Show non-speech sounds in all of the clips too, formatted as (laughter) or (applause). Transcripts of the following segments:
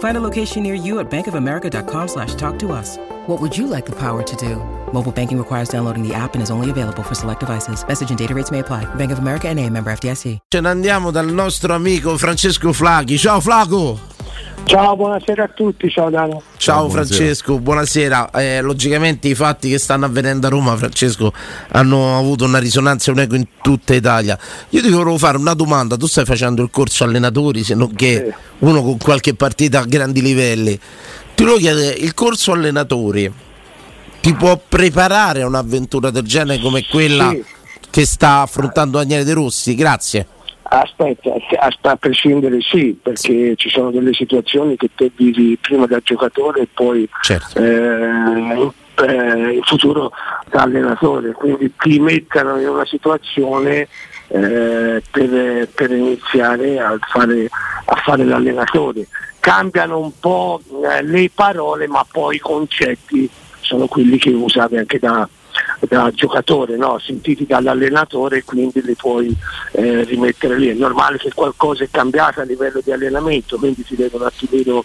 Find a location near you at bankofamerica.com slash talk to us. What would you like the power to do? Mobile banking requires downloading the app and is only available for select devices. Message and data rates may apply. Bank of America and a member FDIC. Ce ne andiamo dal nostro amico Francesco Flaghi. Ciao Flaco! Ciao, buonasera a tutti, ciao Dano. Ciao Francesco, buonasera. Eh, logicamente i fatti che stanno avvenendo a Roma, Francesco, hanno avuto una risonanza, un eco in tutta Italia. Io ti volevo fare una domanda, tu stai facendo il corso allenatori, se non che Sì. uno con qualche partita a grandi livelli. Ti volevo chiedere, il corso allenatori ti può preparare a un'avventura del genere come quella Sì. che sta affrontando Daniele De Rossi? Grazie. Aspetta, a, prescindere sì, perché ci sono delle situazioni che te vivi prima da giocatore e poi Certo. eh, eh, in futuro da allenatore, quindi ti mettono in una situazione eh, per, per iniziare a fare, a fare l'allenatore. Cambiano un po' eh, le parole, ma poi i concetti sono quelli che usavi anche da, da giocatore, no? sentiti dall'allenatore, quindi li puoi eh, rimettere lì. È normale che qualcosa è cambiato a livello di allenamento, quindi si deve un attimino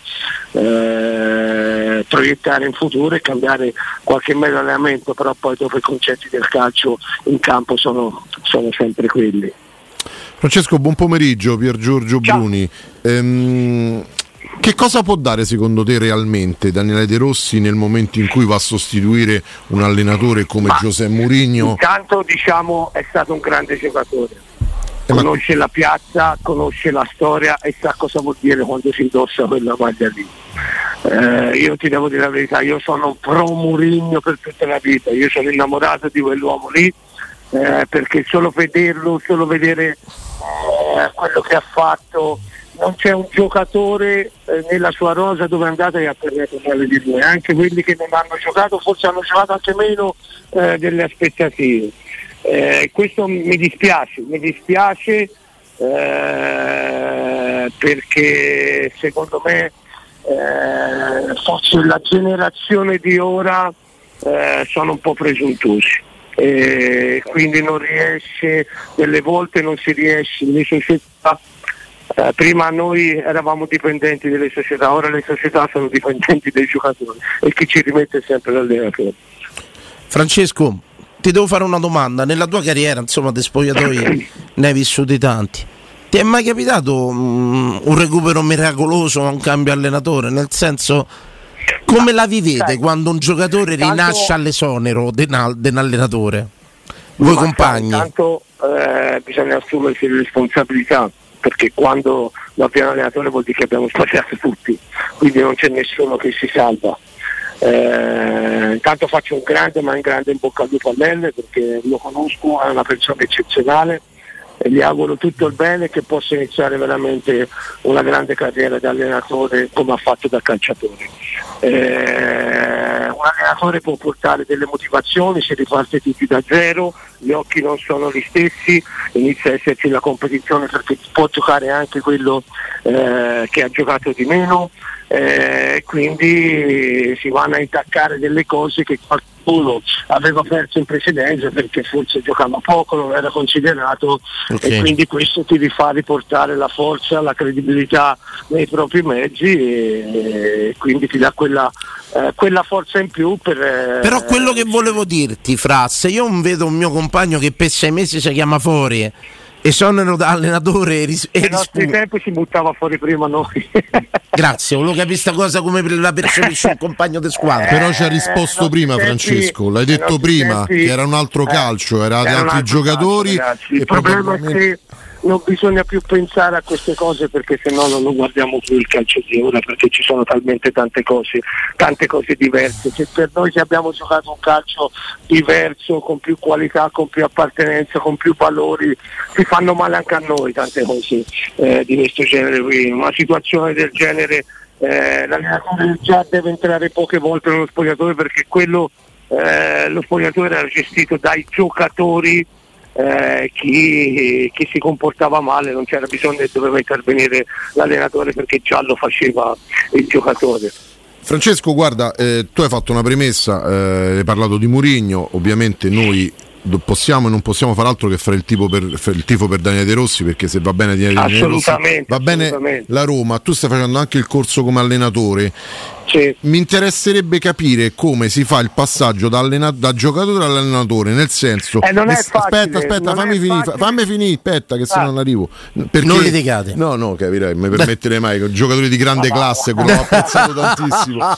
eh, proiettare in futuro e cambiare qualche mezzo allenamento, però poi dopo i concetti del calcio in campo sono, sono sempre quelli. Francesco, buon pomeriggio, Pier Giorgio Ciao. Bruni. Ehm, che cosa può dare secondo te realmente Daniele De Rossi nel momento in cui va a sostituire un allenatore come Ma- Giuseppe Mourinho? Intanto diciamo è stato un grande giocatore. Eh, Conosce la piazza, conosce la storia e sa cosa vuol dire quando si indossa quella maglia lì. Eh, io ti devo dire la verità, io sono pro Murigno per tutta la vita, io sono innamorato di quell'uomo lì eh, perché solo vederlo, solo vedere eh, quello che ha fatto, non c'è un giocatore eh, nella sua rosa dove è andato e ha parlato male di lui, anche quelli che non hanno giocato forse hanno giocato anche meno eh, delle aspettative. Eh, questo mi dispiace, mi dispiace eh, perché secondo me eh, forse la generazione di ora eh, sono un po' presuntuosi. Quindi non riesce, delle volte non si riesce, le società, eh, prima noi eravamo dipendenti delle società, ora le società sono dipendenti dai giocatori e chi ci rimette è sempre l'allenatore. Francesco, ti devo fare una domanda. Nella tua carriera, insomma, di spogliatoi (coughs) ne hai vissuti tanti. Ti è mai capitato mm, un recupero miracoloso, un cambio allenatore? Nel senso, come la vivete sai, quando un giocatore tanto- rinasce all'esonero de- dell'allenatore? Voi Ma compagni? Intanto eh, bisogna assumersi le responsabilità perché quando lo abbiamo allenatore vuol dire che abbiamo sbagliato tutti, quindi non c'è nessuno che si salva. Eh, intanto faccio un grande ma un grande in bocca al lupo a Lelle perché lo conosco, è una persona eccezionale e gli auguro tutto il bene che possa iniziare veramente una grande carriera da allenatore come ha fatto da calciatore. Eh, un allenatore può portare delle motivazioni, si riparte tutti da zero, gli occhi non sono gli stessi, inizia a esserci la competizione perché può giocare anche quello eh, che ha giocato di meno, eh, quindi si vanno a intaccare delle cose che qualcuno aveva perso in precedenza perché forse giocava poco, non era considerato Ok. e quindi questo ti rifà riportare la forza, la credibilità nei propri mezzi e, quindi ti dà quella, eh, quella forza in più per... eh, Però quello che volevo dirti, Fra, se io vedo un mio compagno che per sei mesi si chiama fuori e sono da allenatore e, ris- e ai nostri tempi si buttava fuori prima noi. (laughs) Grazie, volevo capire questa cosa come la percepisce un compagno di squadra. Però ci ha Eh, risposto ai prima Francesco, l'hai ai detto prima tempi- che era un altro eh, calcio, era di era altri giocatori calcio, e Il problema è che non bisogna più pensare a queste cose perché se no non lo guardiamo più il calcio di ora perché ci sono talmente tante cose, tante cose diverse. Se per noi che abbiamo giocato un calcio diverso, con più qualità, con più appartenenza, con più valori, si fanno male anche a noi tante cose eh, di questo genere qui. Una situazione del genere eh, l'allenatore già deve entrare poche volte nello spogliatoio perché quello eh, lo spogliatoio era gestito dai giocatori eh, chi, chi, si comportava male non c'era bisogno che doveva intervenire l'allenatore perché già lo faceva il giocatore. Francesco, guarda, eh, tu hai fatto una premessa, eh, hai parlato di Murigno, ovviamente noi possiamo e non possiamo fare altro che fare il, per, il tifo per Daniele De Rossi perché se va bene Daniele De Rossi va bene la Roma, tu stai facendo anche il corso come allenatore. Sì. mi interesserebbe capire come si fa il passaggio da, allena- da giocatore all'allenatore nel senso eh, non è facile, aspetta aspetta fammi finire fammi finire aspetta che ah. se non arrivo. Perché, non litigate. No no capirai mi permetterei mai con giocatori di grande classe quello (laughs) l'ho apprezzato tantissimo.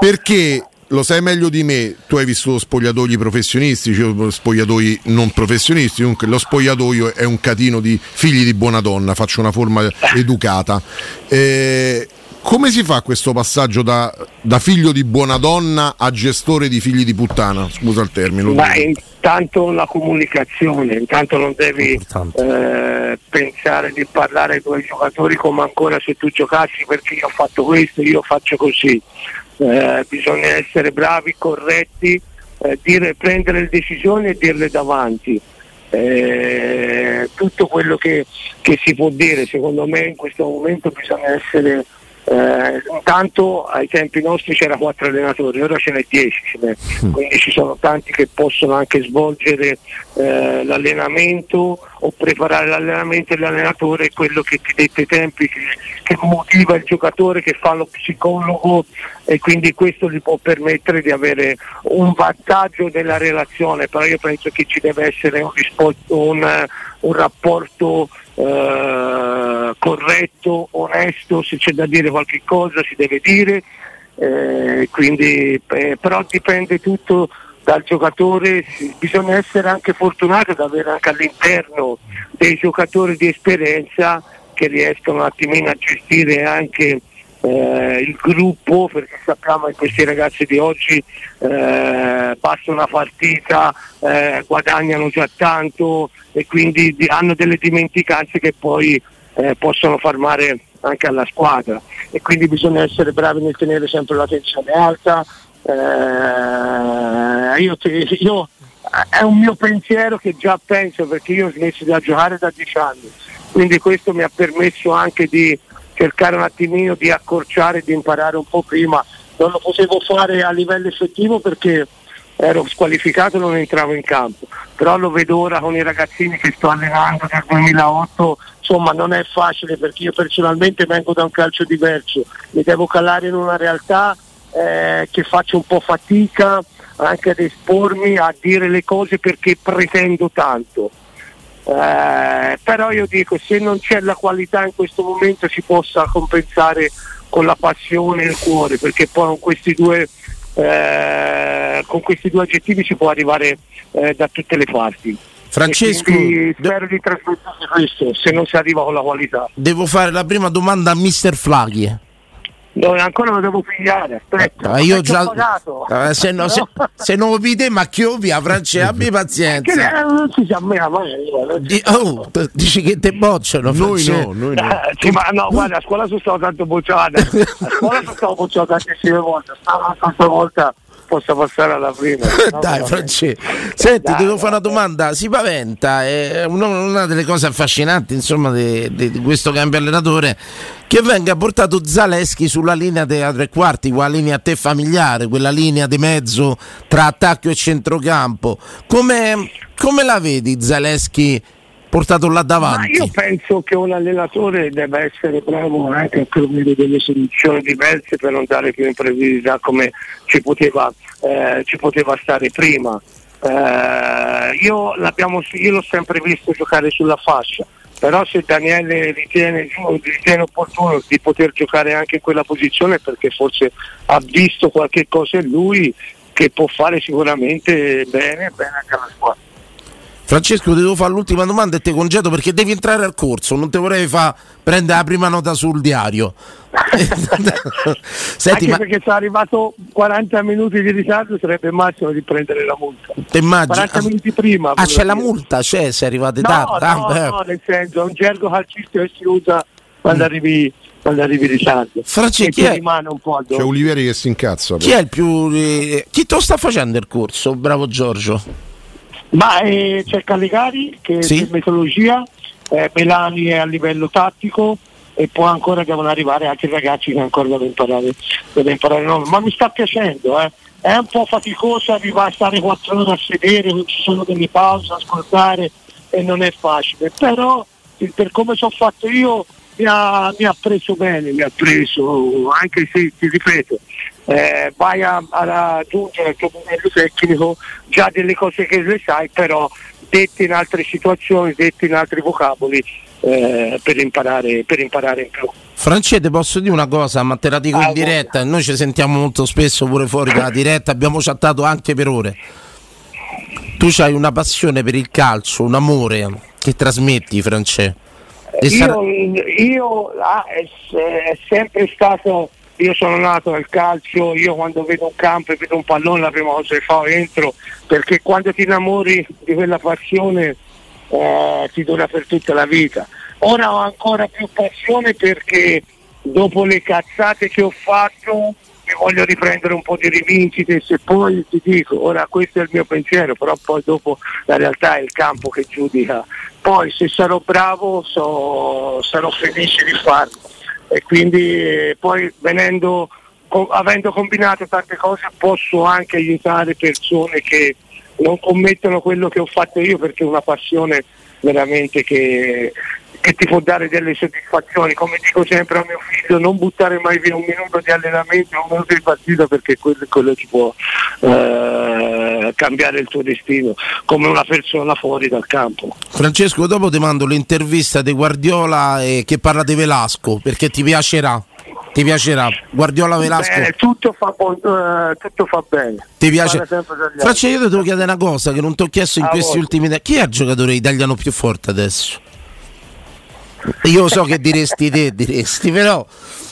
Perché lo sai meglio di me, tu hai visto spogliatoi professionistici o spogliatoi non professionisti, comunque lo spogliatoio è un catino di figli di buona donna, faccio una forma educata. Eh, come si fa questo passaggio da, da, figlio di buona donna a gestore di figli di puttana? Scusa il termine. Ma intanto la comunicazione, intanto non devi eh, pensare di parlare ai tuoi giocatori come ancora se tu giocassi perché io ho fatto questo, io faccio così eh, bisogna essere bravi, corretti, eh, dire, prendere le decisioni e dirle davanti. Eh, tutto quello che, che, si può dire, secondo me in questo momento bisogna essere eh, intanto ai tempi nostri c'era quattro allenatori, ora ce n'è dieci, mm. quindi ci sono tanti che possono anche svolgere eh, l'allenamento o preparare l'allenamento e l'allenatore è quello che ti dette i tempi, che, che, motiva il giocatore, che fa lo psicologo e quindi questo gli può permettere di avere un vantaggio nella relazione, però io penso che ci deve essere un, risposto, un, un rapporto eh, corretto, onesto, se c'è da dire qualche cosa si deve dire, eh, quindi, eh, però dipende tutto dal giocatore, bisogna essere anche fortunati ad avere anche all'interno dei giocatori di esperienza che riescono un attimino a gestire anche eh, il gruppo perché sappiamo che questi ragazzi di oggi eh, basta una partita, eh, guadagnano già tanto e quindi hanno delle dimenticanze che poi eh, possono far male anche alla squadra e quindi bisogna essere bravi nel tenere sempre la tensione alta. Eh, io, io, è un mio pensiero che già penso perché io ho smesso di giocare da dieci anni, quindi questo mi ha permesso anche di cercare un attimino di accorciare, di imparare un po' prima. Non lo potevo fare a livello effettivo perché ero squalificato e non entravo in campo, però lo vedo ora con i ragazzini che sto allenando dal 2008, insomma non è facile perché io personalmente vengo da un calcio diverso, mi devo calare in una realtà eh, che faccio un po' fatica anche ad espormi, a dire le cose perché pretendo tanto. Eh, però io dico se non c'è la qualità in questo momento si possa compensare con la passione e il cuore perché poi con questi due, eh, con questi due aggettivi si può arrivare eh, da tutte le parti. Francesco, spero di trasmettere questo se non si arriva con la qualità. Devo fare la prima domanda a Mister Flaghi. No, ancora lo devo pigliare, aspetta. Ah, io già, uh, se, no, se, se, non lo pide, ma che ovvia, France, abbi pazienza. Che, eh, non si sa mai, Di, oh, dici che te bocciano? Noi no, noi no. Eh, sì, ma no, guarda, a scuola sono stato tanto bocciato. A scuola sono stato bocciato tantissime volte, questa volta possa passare alla prima. (laughs) Dai, Francesco. Senti, Dai, devo fare una domanda. Si paventa, è una, delle cose affascinanti insomma, di, di, questo cambio allenatore che venga portato Zaleschi sulla linea dei tre quarti, quella linea te familiare, quella linea di mezzo tra attacco e centrocampo. Come, come la vedi Zaleschi? Portato là davanti. Ma io penso che un allenatore debba essere bravo anche a trovare delle soluzioni diverse per non dare più imprevisibilità come ci poteva, eh, ci poteva stare prima. Eh, io, io, l'ho sempre visto giocare sulla fascia, però se Daniele ritiene, ritiene, opportuno di poter giocare anche in quella posizione perché forse ha visto qualche cosa in lui che può fare sicuramente bene, bene anche alla squadra. Francesco, ti devo fare l'ultima domanda e ti congedo perché devi entrare al corso, non ti vorrei fare prendere la prima nota sul diario. (laughs) Senti, Anche ma... perché sono arrivato 40 minuti di ritardo sarebbe il massimo di prendere la multa. Te immagini? 40 minuti prima. Ah, c'è dire. la multa, c'è, sei arrivato no, tardi. No, ah, no, nel senso, è un gergo calcistico che si usa quando mm. arrivi quando arrivi in ritardo. Francesco, chi è? un po' C'è Olivieri che si incazza. Chi è il più. Eh, chi te lo sta facendo il corso? Bravo Giorgio. Ma eh, c'è Caligari che sì? è metodologia, eh, Melani è a livello tattico e poi ancora devono arrivare altri ragazzi che ancora devono imparare, devono imparare ma mi sta piacendo eh. è un po' faticoso arrivare a stare quattro ore a sedere ci sono delle pause ascoltare e non è facile però per come sono fatto io mi ha, mi ha, preso bene mi ha preso anche se ti ripeto eh, vai a, a raggiungere il tuo livello tecnico già delle cose che le sai però dette in altre situazioni dette in altri vocaboli eh, per, imparare, per imparare in più. Francete, posso dire una cosa, ma te la dico ah, in diretta, noi ci sentiamo molto spesso pure fuori dalla diretta, abbiamo chattato anche per ore. Tu hai una passione per il calcio, un amore che trasmetti, Francesco. Io, sarà... io ah, è, è, sempre stato, io sono nato nel calcio, io quando vedo un campo e vedo un pallone la prima cosa che fa entro, perché quando ti innamori di quella passione eh, ti dura per tutta la vita. Ora ho ancora più passione perché dopo le cazzate che ho fatto mi voglio riprendere un po' di rivincite se poi ti dico, ora questo è il mio pensiero, però poi dopo la realtà è il campo che giudica. Poi se sarò bravo so, sarò felice di farlo e quindi poi venendo, co- avendo combinato tante cose posso anche aiutare persone che non commettono quello che ho fatto io perché è una passione veramente che, che ti può dare delle soddisfazioni, come dico sempre a mio figlio, non buttare mai via un minuto di allenamento, un minuto di partita perché quello, quello ti può eh, cambiare il tuo destino come una persona fuori dal campo. Francesco, dopo ti mando l'intervista di Guardiola eh, che parla di Velasco perché ti piacerà. Ti piacerà? Guardiola Velasco? Bene, tutto, fa, uh, tutto fa bene. Ti piace? Faccio io ti devo chiedere una cosa che non ti ho chiesto in ah, questi voglio. ultimi tempi. Chi è il giocatore italiano più forte adesso? Io so che diresti te, diresti, però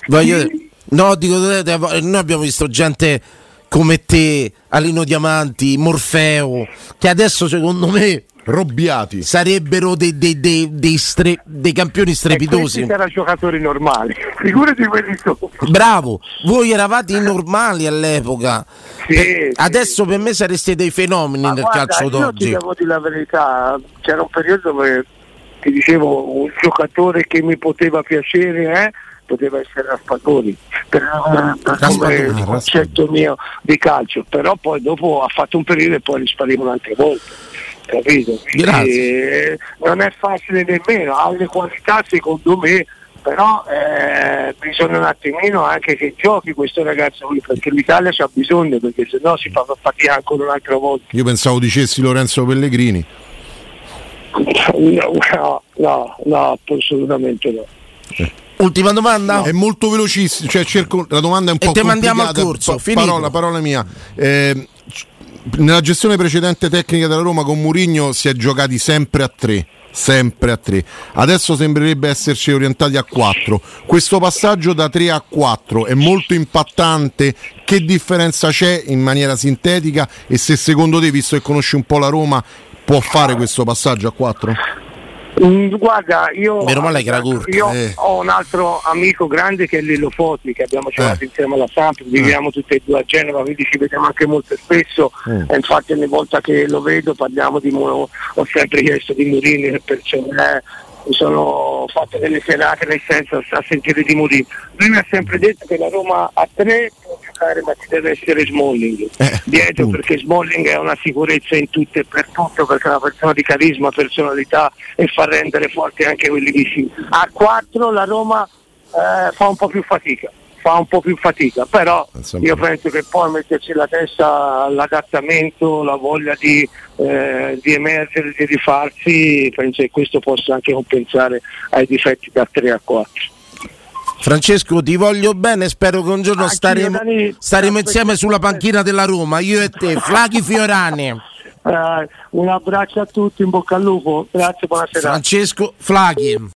voglio dire, no, dico, noi abbiamo visto gente come te, Alino Diamanti, Morfeo, che adesso secondo me Robbiati sarebbero dei, dei, dei, dei, stre, dei campioni strepitosi. E erano giocatori normali, figurati quelli sopra. Bravo, voi eravate normali all'epoca. Sì, per, sì. Adesso per me sareste dei fenomeni Ma nel guarda, calcio d'oggi. Io ti devo dire la verità, c'era un periodo dove ti dicevo un giocatore che mi poteva piacere, eh? poteva essere Raspadori per, per come concetto mio di calcio però poi dopo ha fatto un periodo e poi risparivano altre volte capito? Quindi, non è facile nemmeno, ha le qualità secondo me, però eh, bisogna un attimino anche che giochi questo ragazzo qui, perché l'Italia c'ha bisogno, perché se no si fa fatica ancora un'altra volta. Io pensavo dicessi Lorenzo Pellegrini. No, no, no, assolutamente no. Eh. Ultima domanda? No. È molto velocissimo, cioè cerco, la domanda è un e po' te mandiamo al corso, pa- parola, parola mia. Eh, nella gestione precedente tecnica della Roma con Murigno si è giocati sempre a tre sempre a tre Adesso sembrerebbe esserci orientati a quattro Questo passaggio da tre a quattro è molto impattante. Che differenza c'è in maniera sintetica e se secondo te, visto che conosci un po' la Roma, può fare questo passaggio a quattro? Mm, guarda, io, io eh. ho un altro amico grande che è Lillo Foti, che abbiamo giocato eh. insieme alla Samp, viviamo eh. tutti e due a Genova, quindi ci vediamo anche molto spesso mm. e infatti ogni volta che lo vedo parliamo di Muro, ho sempre chiesto di Murini perché mi sono fatte delle serate nel senso a sentire di Murini. Lui mi ha sempre detto che la Roma a tre giocare ma ci deve essere Smalling eh, dietro appunto. perché Smalling è una sicurezza in tutto e per tutto perché è una persona di carisma, personalità e fa rendere forti anche quelli vicini. A 4 la Roma eh, fa un po' più fatica fa un po' più fatica, però io penso che poi metterci la testa l'adattamento, la voglia di, eh, di emergere, di rifarsi, penso che questo possa anche compensare ai difetti da 3 a 4. Francesco, ti voglio bene, spero che un giorno ah, staremo, staremo insieme sulla panchina della Roma, io e te, Flaghi Fiorani. Eh, un abbraccio a tutti, in bocca al lupo, grazie, buonasera. Francesco Flaghi.